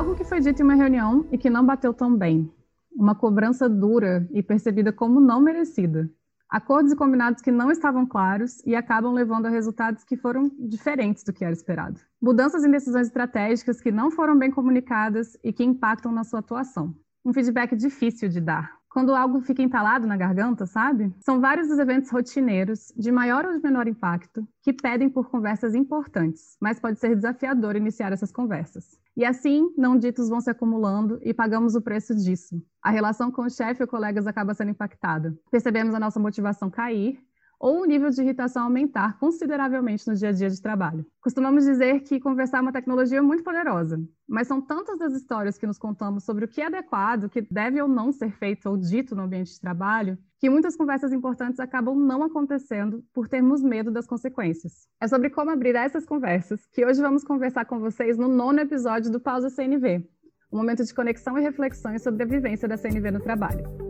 Algo que foi dito em uma reunião e que não bateu tão bem. Uma cobrança dura e percebida como não merecida. Acordos e combinados que não estavam claros e acabam levando a resultados que foram diferentes do que era esperado. Mudanças em decisões estratégicas que não foram bem comunicadas e que impactam na sua atuação. Um feedback difícil de dar, quando algo fica entalado na garganta, sabe? São vários os eventos rotineiros, de maior ou de menor impacto, que pedem por conversas importantes, mas pode ser desafiador iniciar essas conversas. E assim, não ditos vão se acumulando e pagamos o preço disso. A relação com o chefe ou colegas acaba sendo impactada. Percebemos a nossa motivação cair ou o nível de irritação aumentar consideravelmente no dia a dia de trabalho. Costumamos dizer que conversar é uma tecnologia muito poderosa, mas são tantas as histórias que nos contamos sobre o que é adequado, o que deve ou não ser feito ou dito no ambiente de trabalho, que muitas conversas importantes acabam não acontecendo por termos medo das consequências. É sobre como abrir essas conversas que hoje vamos conversar com vocês no nono episódio do Pausa CNV, um momento de conexão e reflexões sobre a vivência da CNV no trabalho.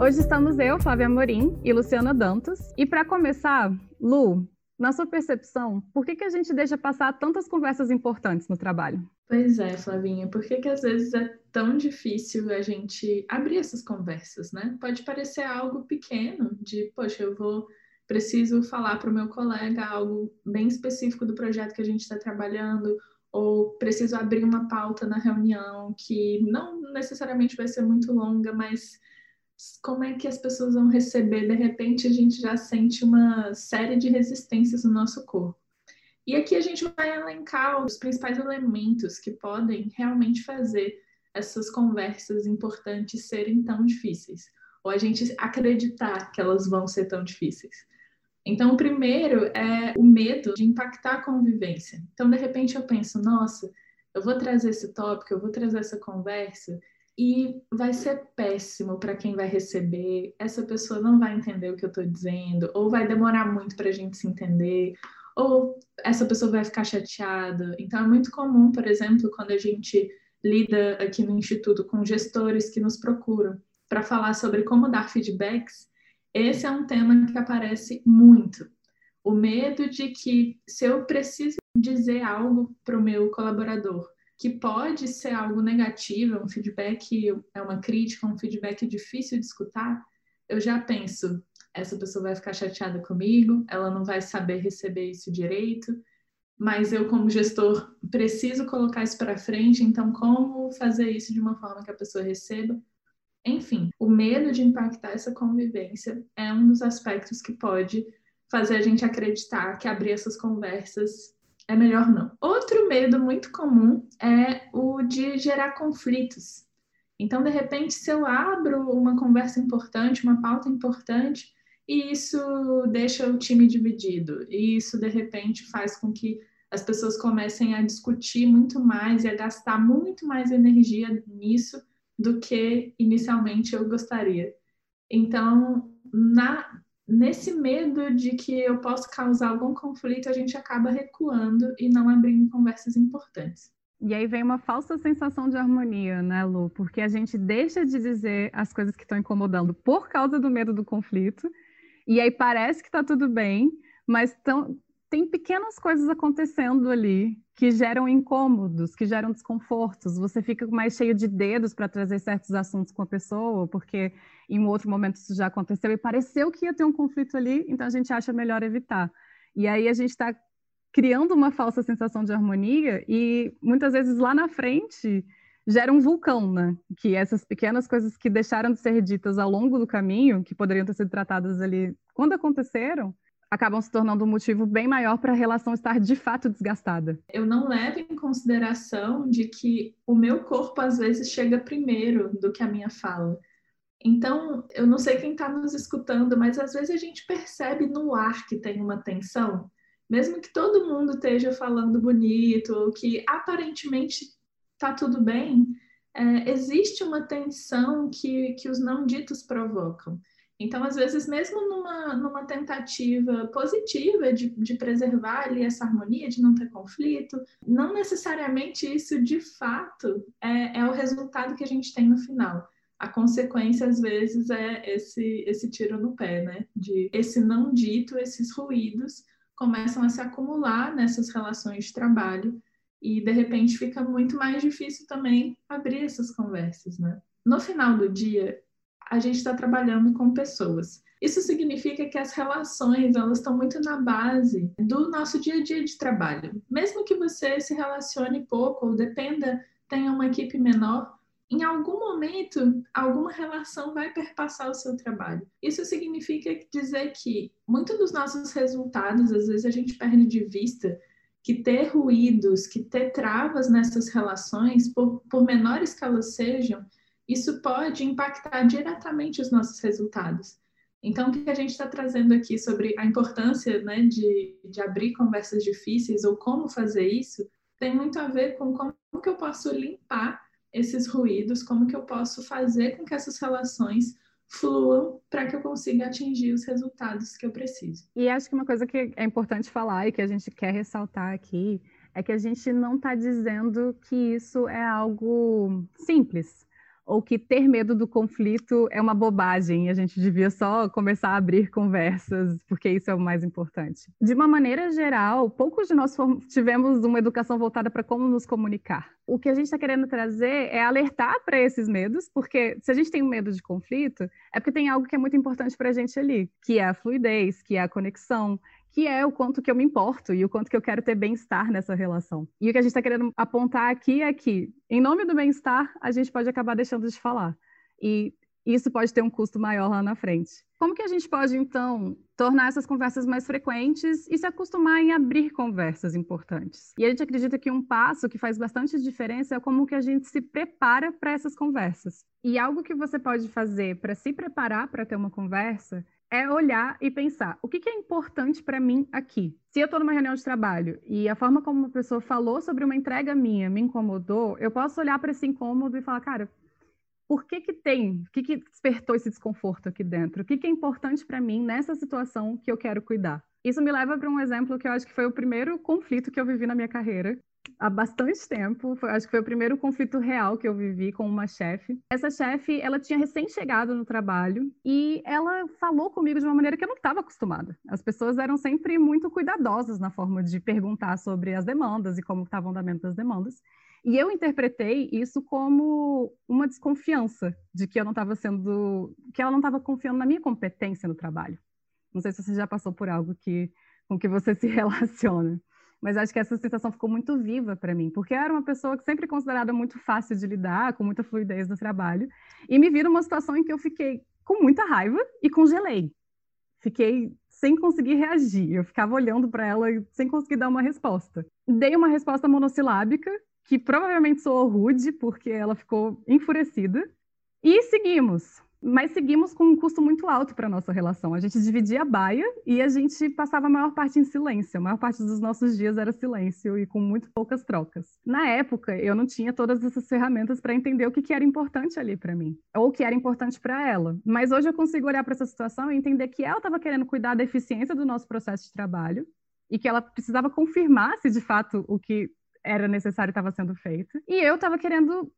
Hoje estamos eu, Flávia Amorim e Luciana Dantas. E para começar, Lu, na sua percepção, por que, que a gente deixa passar tantas conversas importantes no trabalho? Pois é, Flavinha, por que, que às vezes é tão difícil a gente abrir essas conversas, né? Pode parecer algo pequeno, de, poxa, eu vou, preciso falar para o meu colega algo bem específico do projeto que a gente está trabalhando, ou preciso abrir uma pauta na reunião que não necessariamente vai ser muito longa, mas como é que as pessoas vão receber? De repente, a gente já sente uma série de resistências no nosso corpo. E aqui a gente vai elencar os principais elementos que podem realmente fazer essas conversas importantes serem tão difíceis, ou a gente acreditar que elas vão ser tão difíceis. Então, o primeiro é o medo de impactar a convivência. Então, de repente, eu penso, nossa, eu vou trazer esse tópico, eu vou trazer essa conversa, e vai ser péssimo para quem vai receber. Essa pessoa não vai entender o que eu estou dizendo, ou vai demorar muito para a gente se entender, ou essa pessoa vai ficar chateada. Então, é muito comum, por exemplo, quando a gente lida aqui no Instituto com gestores que nos procuram para falar sobre como dar feedbacks, esse é um tema que aparece muito. O medo de que, se eu preciso dizer algo para o meu colaborador, que pode ser algo negativo, um feedback, é uma crítica, um feedback difícil de escutar, eu já penso, essa pessoa vai ficar chateada comigo, ela não vai saber receber isso direito, mas eu, como gestor, preciso colocar isso para frente, então, como fazer isso de uma forma que a pessoa receba? Enfim, o medo de impactar essa convivência é um dos aspectos que pode fazer a gente acreditar que abrir essas conversas é melhor não. Outro medo muito comum é o de gerar conflitos. Então, de repente, se eu abro uma conversa importante, uma pauta importante, e isso deixa o time dividido, e isso, de repente, faz com que as pessoas comecem a discutir muito mais e a gastar muito mais energia nisso do que inicialmente eu gostaria. Então, na, nesse medo de que eu posso causar algum conflito, a gente acaba recuando e não abrindo conversas importantes. E aí vem uma falsa sensação de harmonia, né, Lu? Porque a gente deixa de dizer as coisas que estão incomodando por causa do medo do conflito, e aí parece que está tudo bem, mas tão, tem pequenas coisas acontecendo ali que geram incômodos, que geram desconfortos. Você fica mais cheio de dedos para trazer certos assuntos com a pessoa, porque em um outro momento isso já aconteceu e pareceu que ia ter um conflito ali, então a gente acha melhor evitar. E aí a gente está criando uma falsa sensação de harmonia e muitas vezes lá na frente gera um vulcão, né? Que essas pequenas coisas que deixaram de ser ditas ao longo do caminho, que poderiam ter sido tratadas ali quando aconteceram, acabam se tornando um motivo bem maior para a relação estar de fato desgastada. Eu não levo em consideração de que o meu corpo às vezes chega primeiro do que a minha fala. Então, eu não sei quem está nos escutando, mas às vezes a gente percebe no ar que tem uma tensão, mesmo que todo mundo esteja falando bonito ou que aparentemente está tudo bem, é, existe uma tensão que, que os não ditos provocam. Então, às vezes, mesmo numa, numa tentativa positiva de, de preservar ali essa harmonia, de não ter conflito, não necessariamente isso de fato é, é o resultado que a gente tem no final. a consequência às vezes é esse esse tiro no pé, né? De esse não dito, esses ruídos começam a se acumular nessas relações de trabalho e de repente fica muito mais difícil também abrir essas conversas, né? No final do dia, a gente está trabalhando com pessoas. Isso significa que as relações elas estão muito na base do nosso dia a dia de trabalho. Mesmo que você se relacione pouco ou dependa, tenha uma equipe menor, em algum momento, alguma relação vai perpassar o seu trabalho. Isso significa dizer que muitos dos nossos resultados, às vezes a gente perde de vista que ter ruídos, que ter travas nessas relações, por, por menores que elas sejam, isso pode impactar diretamente os nossos resultados. Então, o que a gente está trazendo aqui sobre a importância né, de, de abrir conversas difíceis ou como fazer isso, tem muito a ver com como que eu posso limpar esses ruídos, como que eu posso fazer com que essas relações fluam para que eu consiga atingir os resultados que eu preciso. E acho que uma coisa que é importante falar e que a gente quer ressaltar aqui é que a gente não está dizendo que isso é algo simples ou que ter medo do conflito é uma bobagem e a gente devia só começar a abrir conversas, porque isso é o mais importante. De uma maneira geral, poucos de nós tivemos uma educação voltada para como nos comunicar. O que a gente está querendo trazer é alertar para esses medos, porque se a gente tem um medo de conflito, é porque tem algo que é muito importante para a gente ali, que é a fluidez, que é a conexão, que é o quanto que eu me importo e o quanto que eu quero ter bem-estar nessa relação. E o que a gente está querendo apontar aqui é que, em nome do bem-estar, a gente pode acabar deixando de falar. E isso pode ter um custo maior lá na frente. Como que a gente pode, então, tornar essas conversas mais frequentes e se acostumar em abrir conversas importantes? E a gente acredita que um passo que faz bastante diferença é como que a gente se prepara para essas conversas. E algo que você pode fazer para se preparar para ter uma conversa é olhar e pensar o que, que é importante para mim aqui. Se eu estou numa reunião de trabalho e a forma como uma pessoa falou sobre uma entrega minha me incomodou, eu posso olhar para esse incômodo e falar, cara, por que que tem? O que que despertou esse desconforto aqui dentro? O que que é importante para mim nessa situação que eu quero cuidar? Isso me leva para um exemplo que eu acho que foi o primeiro conflito que eu vivi na minha carreira, há bastante tempo. Foi, acho que foi o primeiro conflito real que eu vivi com uma chefe. Essa chefe, ela tinha recém-chegado no trabalho e ela falou comigo de uma maneira que eu não estava acostumada. As pessoas eram sempre muito cuidadosas na forma de perguntar sobre as demandas e como estava o andamento das demandas. E eu interpretei isso como uma desconfiança de que eu não estava sendo, que ela não estava confiando na minha competência no trabalho. Não sei se você já passou por algo que com que você se relaciona mas acho que essa sensação ficou muito viva para mim, porque eu era uma pessoa que sempre considerada muito fácil de lidar, com muita fluidez no trabalho, e me vi numa situação em que eu fiquei com muita raiva e congelei. Fiquei sem conseguir reagir, eu ficava olhando para ela sem conseguir dar uma resposta. Dei uma resposta monossilábica, que provavelmente soou rude, porque ela ficou enfurecida, e seguimos mas seguimos com um custo muito alto para a nossa relação. A gente dividia a baia e a gente passava a maior parte em silêncio. A maior parte dos nossos dias era silêncio e com muito poucas trocas. Na época, eu não tinha todas essas ferramentas para entender o que, que era importante ali para mim, ou o que era importante para ela. Mas hoje eu consigo olhar para essa situação e entender que ela estava querendo cuidar da eficiência do nosso processo de trabalho e que ela precisava confirmar se de fato o que era necessário estava sendo feito. E eu estava querendo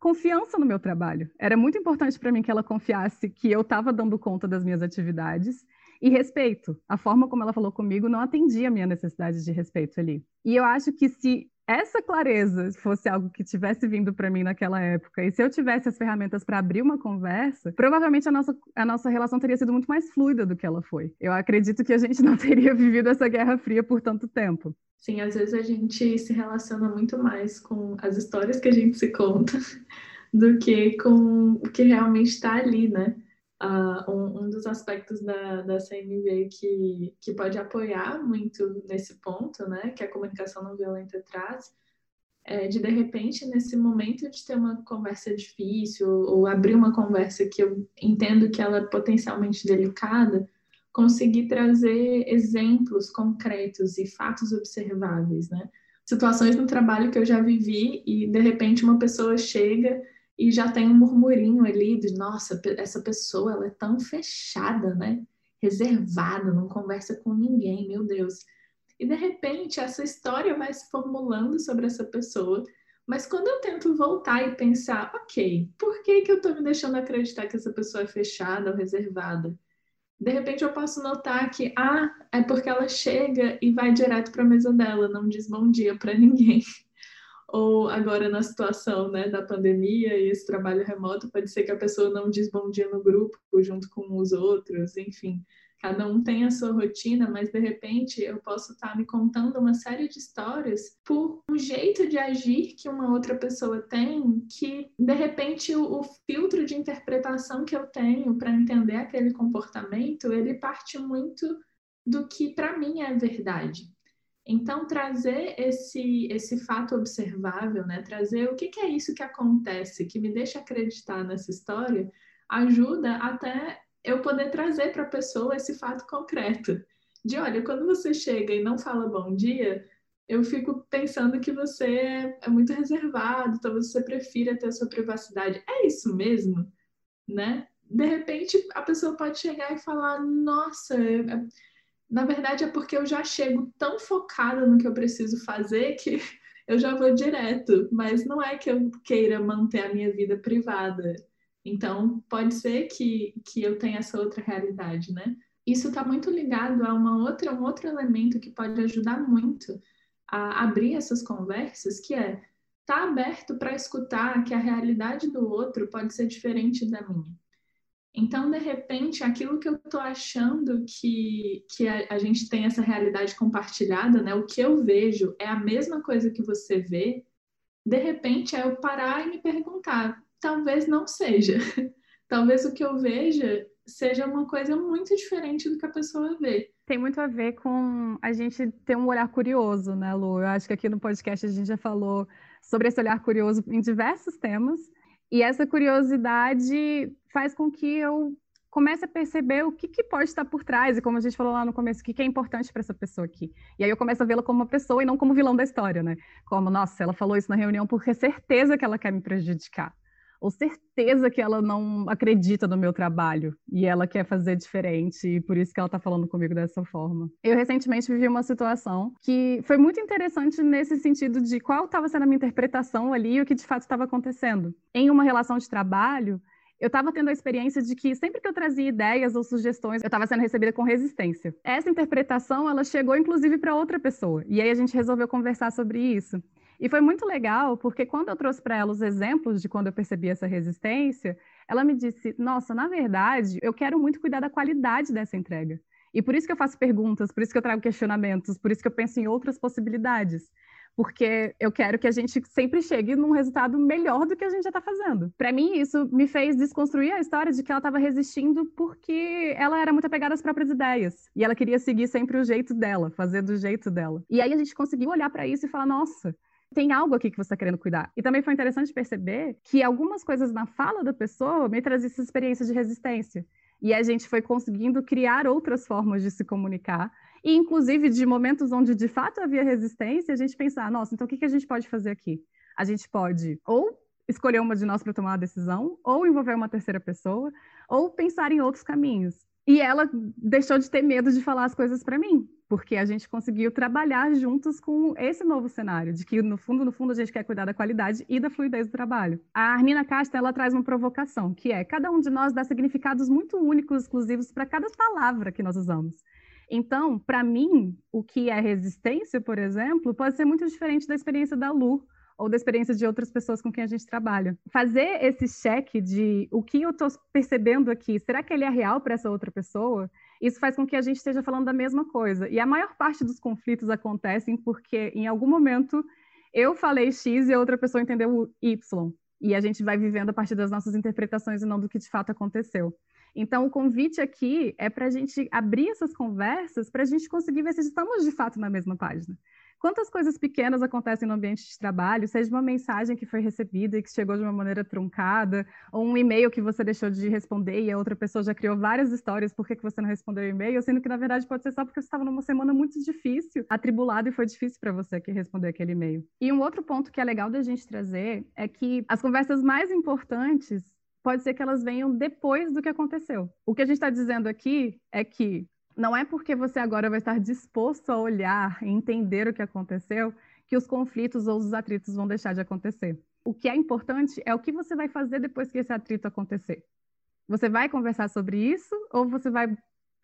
confiança no meu trabalho. Era muito importante para mim que ela confiasse que eu estava dando conta das minhas atividades e respeito. A forma como ela falou comigo não atendia a minha necessidade de respeito ali. E eu acho que se essa clareza fosse algo que tivesse vindo para mim naquela época, e se eu tivesse as ferramentas para abrir uma conversa, provavelmente a nossa, a nossa relação teria sido muito mais fluida do que ela foi. Eu acredito que a gente não teria vivido essa Guerra Fria por tanto tempo. Sim, às vezes a gente se relaciona muito mais com as histórias que a gente se conta do que com o que realmente está ali, né? Uh, um, um, dos aspectos da, da CNV que, que pode apoiar muito nesse ponto, né, que a comunicação não violenta traz, é de, de repente, nesse momento de ter uma conversa difícil ou abrir uma conversa que eu entendo que ela é potencialmente delicada, conseguir trazer exemplos concretos e fatos observáveis, né? Situações no trabalho que eu já vivi e de repente uma pessoa chega e já tem um murmurinho ali de nossa, essa pessoa ela é tão fechada, né? Reservada, não conversa com ninguém, meu Deus. E de repente essa história vai se formulando sobre essa pessoa, Mas quando eu tento voltar e pensar, ok, por que, que eu estou me deixando acreditar que essa pessoa é fechada ou reservada? De repente eu posso notar que, ah, é porque ela chega e vai direto para a mesa dela, não diz bom dia para ninguém. Ou agora na situação né, da pandemia e esse trabalho remoto, pode ser que a pessoa não diz bom dia no grupo junto com os outros, enfim cada um tem a sua rotina, mas de repente eu posso estar me contando uma série de histórias por um jeito de agir que uma outra pessoa tem, que de repente o, o filtro de interpretação que eu tenho para entender aquele comportamento, ele parte muito do que para mim é verdade. Então, trazer esse, esse fato observável, né? trazer o que, que é isso que acontece, que me deixa acreditar nessa história, ajuda até eu poder trazer para a pessoa esse fato concreto. De olha, quando você chega e não fala bom dia, eu fico pensando que você é, é muito reservado, talvez você prefira ter a sua privacidade. É isso mesmo? Né? De repente, a pessoa pode chegar e falar: Nossa, é, é... na verdade é porque eu já chego tão focada no que eu preciso fazer que eu já vou direto. Mas não é que eu queira manter a minha vida privada. Então, pode ser que, que eu tenha essa outra realidade, né? Isso está muito ligado a uma outra, um outro elemento que pode ajudar muito a abrir essas conversas, que é estar tá aberto para escutar que a realidade do outro pode ser diferente da minha. Então, de repente, aquilo que eu estou achando que, que a, a, gente tem essa realidade compartilhada, né? O que eu vejo é a mesma coisa que você vê. De repente, é eu parar e me perguntar: talvez não seja. talvez o que eu veja seja uma coisa muito diferente do que a pessoa vê. Tem muito a ver com a gente ter um olhar curioso, né, Lu? Eu acho que aqui no podcast a gente já falou sobre esse olhar curioso em diversos temas. E essa curiosidade faz com que eu comece a perceber o que, que, pode estar por trás, e como a gente falou lá no começo, o que, que é importante para essa pessoa aqui. E aí eu começo a vê-la como uma pessoa e não como vilão da história, né? Como, nossa, ela falou isso na reunião porque é certeza que ela quer me prejudicar ou certeza que ela não acredita no meu trabalho e ela quer fazer diferente e por isso que ela está falando comigo dessa forma. Eu recentemente vivi uma situação que foi muito interessante nesse sentido de qual estava sendo a minha interpretação ali e o que de fato estava acontecendo. Em uma relação de trabalho, eu estava tendo a experiência de que sempre que eu trazia ideias ou sugestões, eu estava sendo recebida com resistência. Essa interpretação, ela chegou inclusive para outra pessoa. E aí a gente resolveu conversar sobre isso. E foi muito legal, porque quando eu trouxe para ela os exemplos de quando eu percebi essa resistência, ela me disse: Nossa, na verdade, eu quero muito cuidar da qualidade dessa entrega. E por isso que eu faço perguntas, por isso que eu trago questionamentos, por isso que eu penso em outras possibilidades. Porque eu quero que a gente sempre chegue num resultado melhor do que a gente já está fazendo. Para mim, isso me fez desconstruir a história de que ela estava resistindo porque ela era muito apegada às próprias ideias. E ela queria seguir sempre o jeito dela, fazer do jeito dela. E aí a gente conseguiu olhar para isso e falar: nossa, tem algo aqui que você está querendo cuidar. E também foi interessante perceber que algumas coisas na fala da pessoa me traziam essa experiência de resistência. E a gente foi conseguindo criar outras formas de se comunicar. E, inclusive, de momentos onde de fato havia resistência, a gente pensar: nossa, então o que, que a gente pode fazer aqui? A gente pode ou escolher uma de nós para tomar a decisão, ou envolver uma terceira pessoa, ou pensar em outros caminhos. E ela deixou de ter medo de falar as coisas para mim, porque a gente conseguiu trabalhar juntos com esse novo cenário, de que no fundo, no fundo, a gente quer cuidar da qualidade e da fluidez do trabalho. A Arnina Casta, ela traz uma provocação, que é cada um de nós dá significados muito únicos, exclusivos para cada palavra que nós usamos. Então, para mim, o que é resistência, por exemplo, pode ser muito diferente da experiência da Lu, ou da experiência de outras pessoas com quem a gente trabalha. Fazer esse cheque de o que eu estou percebendo aqui, será que ele é real para essa outra pessoa? Isso faz com que a gente esteja falando da mesma coisa. E a maior parte dos conflitos acontecem porque, em algum momento, eu falei X e a outra pessoa entendeu Y. E a gente vai vivendo a partir das nossas interpretações e não do que de fato aconteceu. Então, o convite aqui é para a gente abrir essas conversas para a gente conseguir ver se estamos de fato na mesma página. Quantas coisas pequenas acontecem no ambiente de trabalho, seja uma mensagem que foi recebida e que chegou de uma maneira truncada, ou um e-mail que você deixou de responder e a outra pessoa já criou várias histórias por que você não respondeu o e-mail, sendo que na verdade pode ser só porque você estava numa semana muito difícil, atribulado e foi difícil para você que responder aquele e-mail. E um outro ponto que é legal da gente trazer é que as conversas mais importantes pode ser que elas venham depois do que aconteceu. O que a gente está dizendo aqui é que não é porque você agora vai estar disposto a olhar e entender o que aconteceu que os conflitos ou os atritos vão deixar de acontecer. O que é importante é o que você vai fazer depois que esse atrito acontecer. Você vai conversar sobre isso ou você vai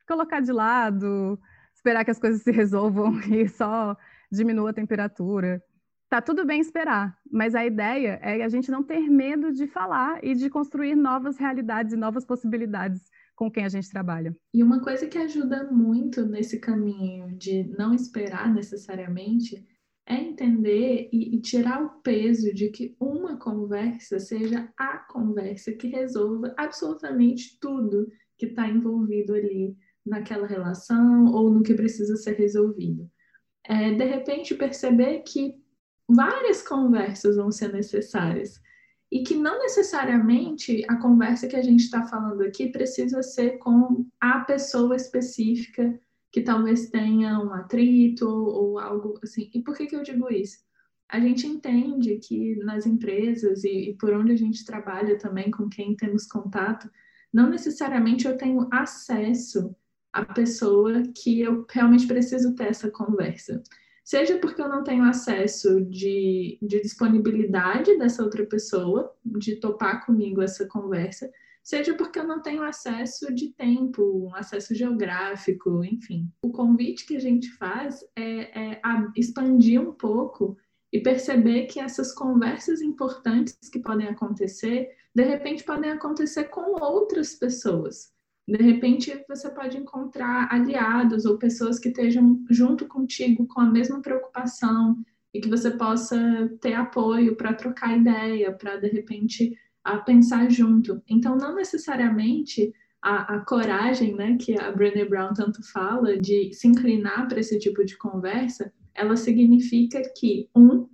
colocar de lado, esperar que as coisas se resolvam e só diminua a temperatura? Tá tudo bem esperar, mas a ideia é a gente não ter medo de falar e de construir novas realidades e novas possibilidades com quem a gente trabalha. E uma coisa que ajuda muito nesse caminho de não esperar necessariamente é entender e, e, tirar o peso de que uma conversa seja a conversa que resolva absolutamente tudo que está envolvido ali naquela relação ou no que precisa ser resolvido. É, de repente, perceber que várias conversas vão ser necessárias e que não necessariamente a conversa que a gente está falando aqui precisa ser com a pessoa específica que talvez tenha um atrito ou algo assim. E por que, que eu digo isso? A gente entende que nas empresas e, e por onde a gente trabalha também, com quem temos contato, não necessariamente eu tenho acesso à pessoa que eu realmente preciso ter essa conversa. Seja porque eu não tenho acesso de, de disponibilidade dessa outra pessoa, de topar comigo essa conversa, seja porque eu não tenho acesso de tempo, um acesso geográfico, enfim. O convite que a gente faz é, é expandir um pouco e perceber que essas conversas importantes que podem acontecer, de repente podem acontecer com outras pessoas. De repente, você pode encontrar aliados ou pessoas que estejam junto contigo com a mesma preocupação e que você possa ter apoio para trocar ideia, para de repente a pensar junto. Então, não necessariamente a, a, coragem, né, que a Brené Brown tanto fala, de se inclinar para esse tipo de conversa, ela significa que, um,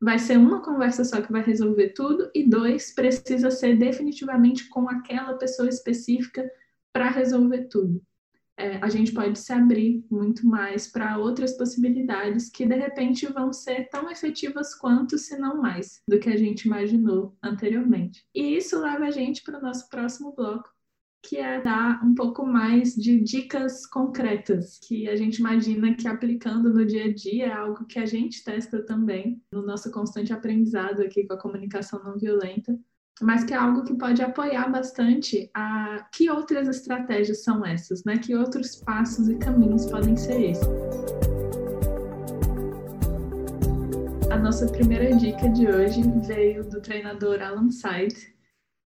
vai ser uma conversa só que vai resolver tudo, e dois, precisa ser definitivamente com aquela pessoa específica para resolver tudo é, a gente pode se abrir muito mais para outras possibilidades que de repente vão ser tão efetivas quanto, se não mais, do que a gente imaginou anteriormente. E isso leva a gente para o nosso próximo bloco, que é dar um pouco mais de dicas concretas, que a gente imagina que aplicando no dia a dia é algo que a gente testa também no nosso constante aprendizado aqui com a comunicação não violenta mas que é algo que pode apoiar bastante a que outras estratégias são essas, né? Que outros passos e caminhos podem ser esses. A nossa primeira dica de hoje veio do treinador Alan Side,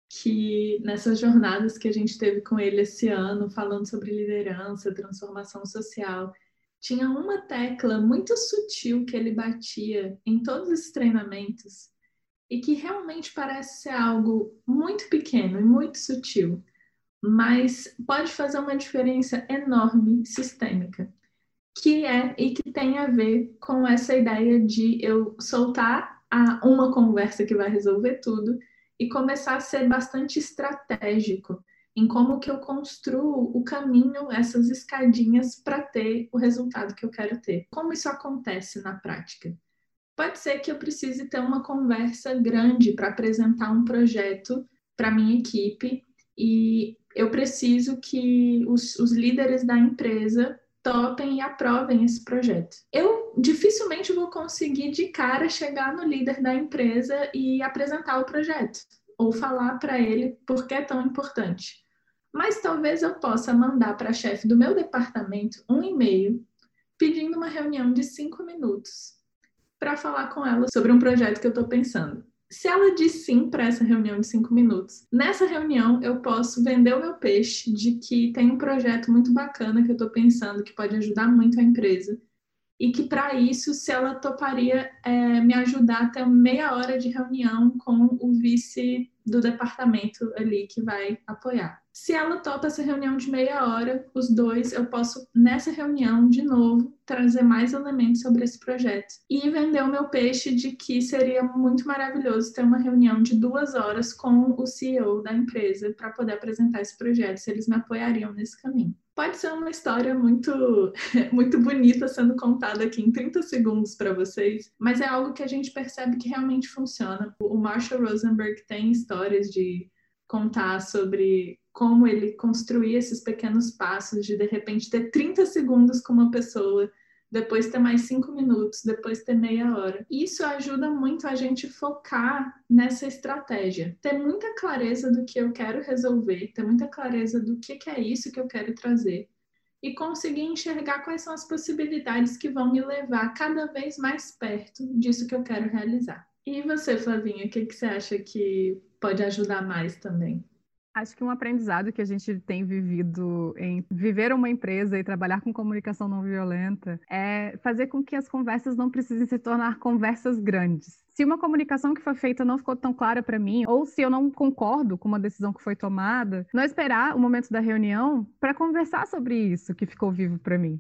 que nessas jornadas que a gente teve com ele esse ano, falando sobre liderança, transformação social, tinha uma tecla muito sutil que ele batia em todos esses treinamentos, e que realmente parece ser algo muito pequeno e muito sutil, mas pode fazer uma diferença enorme, sistêmica, que é e que tem a ver com essa ideia de eu soltar a, uma conversa que vai resolver tudo e começar a ser bastante estratégico em como que eu construo o caminho, essas escadinhas para ter o resultado que eu quero ter. Como isso acontece na prática? Pode ser que eu precise ter uma conversa grande para apresentar um projeto para minha equipe e eu preciso que os, os líderes da empresa topem e aprovem esse projeto. Eu dificilmente vou conseguir de cara chegar no líder da empresa e apresentar o projeto ou falar para ele por que é tão importante. Mas talvez eu possa mandar para a chefe do meu departamento um e-mail pedindo uma reunião de cinco minutos para falar com ela sobre um projeto que eu estou pensando. Se ela diz sim para essa reunião de cinco minutos, nessa reunião eu posso vender o meu peixe de que tem um projeto muito bacana que eu estou pensando que pode ajudar muito a empresa e que para isso, se ela toparia é, me ajudar até meia hora de reunião com o vice do departamento ali que vai apoiar. Se ela topa essa reunião de meia hora, os dois, eu posso, nessa reunião, de novo, trazer mais elementos sobre esse projeto e vender o meu peixe de que seria muito maravilhoso ter uma reunião de duas horas com o CEO da empresa para poder apresentar esse projeto, se eles me apoiariam nesse caminho. Pode ser uma história muito, muito bonita sendo contada aqui em 30 segundos para vocês, mas é algo que a gente percebe que realmente funciona. O Marshall Rosenberg tem histórias de contar sobre como ele construía esses pequenos passos de de repente ter 30 segundos com uma pessoa depois ter mais cinco minutos, depois ter meia hora. Isso ajuda muito a gente focar nessa estratégia, ter muita clareza do que eu quero resolver, ter muita clareza do que, que é isso que eu quero trazer e conseguir enxergar quais são as possibilidades que vão me levar cada vez mais perto disso que eu quero realizar. E você, Flavinha, o que, que você acha que pode ajudar mais também? Acho que um aprendizado que a gente tem vivido em viver uma empresa e trabalhar com comunicação não violenta é fazer com que as conversas não precisem se tornar conversas grandes. Se uma comunicação que foi feita não ficou tão clara para mim, ou se eu não concordo com uma decisão que foi tomada, não esperar o momento da reunião para conversar sobre isso que ficou vivo para mim.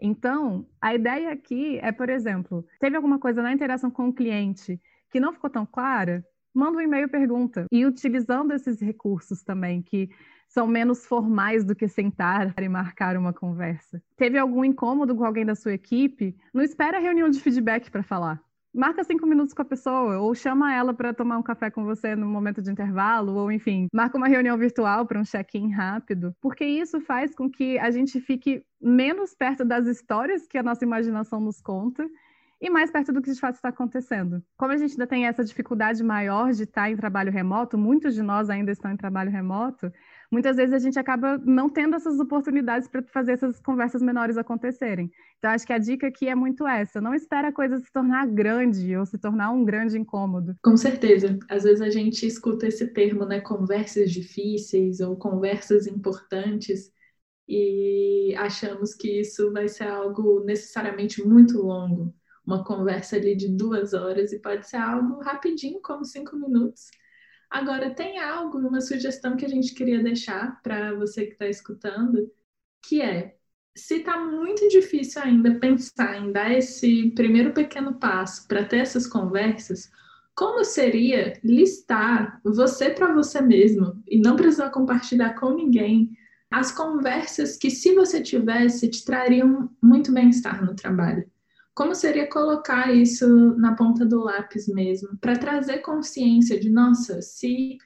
Então, a ideia aqui é, por exemplo, teve alguma coisa na interação com o cliente que não ficou tão clara, manda um e-mail pergunta. E utilizando esses recursos também, que são menos formais do que sentar e marcar uma conversa. Teve algum incômodo com alguém da sua equipe? Não espera a reunião de feedback para falar. Marca cinco minutos com a pessoa, ou chama ela para tomar um café com você no momento de intervalo, ou enfim, marca uma reunião virtual para um check-in rápido, porque isso faz com que a gente fique menos perto das histórias que a nossa imaginação nos conta e mais perto do que de fato está acontecendo. Como a gente ainda tem essa dificuldade maior de estar em trabalho remoto, muitos de nós ainda estão em trabalho remoto, muitas vezes a gente acaba não tendo essas oportunidades para fazer essas conversas menores acontecerem. Então, acho que a dica aqui é muito essa: não espera a coisa se tornar grande ou se tornar um grande incômodo. Com certeza. Às vezes a gente escuta esse termo, né? Conversas difíceis ou conversas importantes. E achamos que isso vai ser algo necessariamente muito longo uma conversa ali de duas horas e pode ser algo rapidinho, como cinco minutos. Agora, tem algo, uma sugestão que a gente queria deixar para você que está escutando, que é, se está muito difícil ainda pensar em dar esse primeiro pequeno passo para ter essas conversas, como seria listar você para você mesmo e não precisar compartilhar com ninguém as conversas que, se você tivesse, te trariam muito bem-estar no trabalho? Como seria colocar isso na ponta do lápis mesmo, para trazer consciência de, nossa, se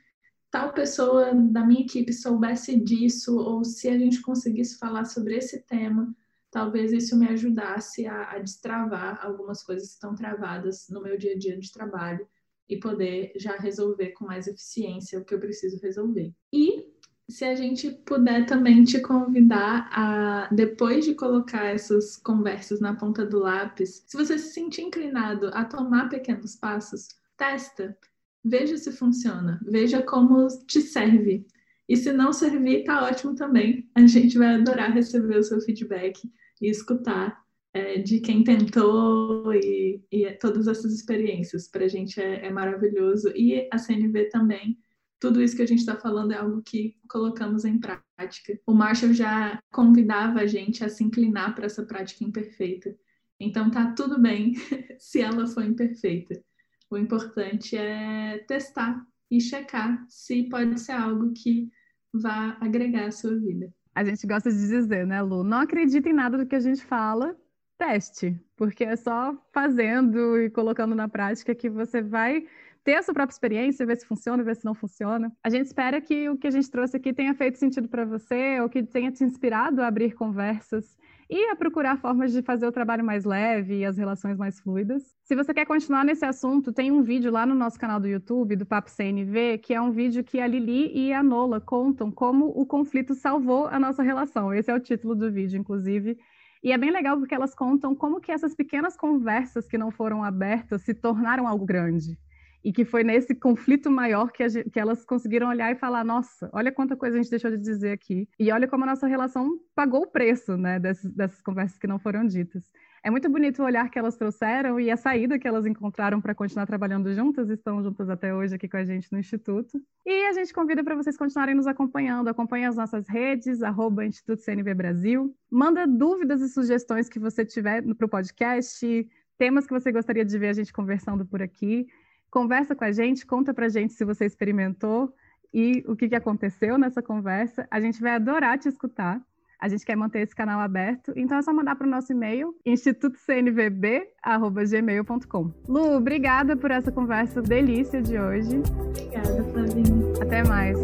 tal pessoa da minha equipe soubesse disso, ou se a gente conseguisse falar sobre esse tema, talvez isso me ajudasse a, a destravar algumas coisas que estão travadas no meu dia a dia de trabalho e poder já resolver com mais eficiência o que eu preciso resolver. E se a gente puder também te convidar a, depois de colocar essas conversas na ponta do lápis, se você se sentir inclinado a tomar pequenos passos, testa, veja se funciona, veja como te serve. E se não servir, tá ótimo também. A gente vai adorar receber o seu feedback e escutar é, de quem tentou e, e todas essas experiências. Para a gente é, é maravilhoso. E a CNV também tudo isso que a gente está falando é algo que colocamos em prática. O Marshall já convidava a gente a se inclinar para essa prática imperfeita. Então tá tudo bem se ela for imperfeita. O importante é testar e checar se pode ser algo que vá agregar à sua vida. A gente gosta de dizer, né, Lu? Não acredita em nada do que a gente fala, teste, porque é só fazendo e colocando na prática que você vai ter sua própria experiência, ver se funciona, ver se não funciona. A gente espera que o que a gente trouxe aqui tenha feito sentido para você, ou que tenha te inspirado a abrir conversas e a procurar formas de fazer o trabalho mais leve e as relações mais fluidas. Se você quer continuar nesse assunto, tem um vídeo lá no nosso canal do YouTube, do Papo CNV, que é um vídeo que a Lili e a Nola contam como o conflito salvou a nossa relação. Esse é o título do vídeo, inclusive. E é bem legal porque elas contam como que essas pequenas conversas que não foram abertas se tornaram algo grande e que foi nesse conflito maior que, gente, que, elas conseguiram olhar e falar, nossa, olha quanta coisa a gente deixou de dizer aqui, e olha como a nossa relação pagou o preço, né, dessas, dessas conversas que não foram ditas. É muito bonito o olhar que elas trouxeram e a saída que elas encontraram para continuar trabalhando juntas, estão juntas até hoje aqui com a gente no Instituto. E a gente convida para vocês continuarem nos acompanhando, acompanhe as nossas redes, arroba Instituto CNV Brasil, manda dúvidas e sugestões que você tiver para o podcast, temas que você gostaria de ver a gente conversando por aqui. Conversa com a gente, conta pra gente se você experimentou e o que, que aconteceu nessa conversa. A gente vai adorar te escutar. A gente quer manter esse canal aberto, então é só mandar para o nosso e-mail, institutocnvb.gmail.com. Lu, obrigada por essa conversa delícia de hoje. Obrigada, Flavinha. Até mais.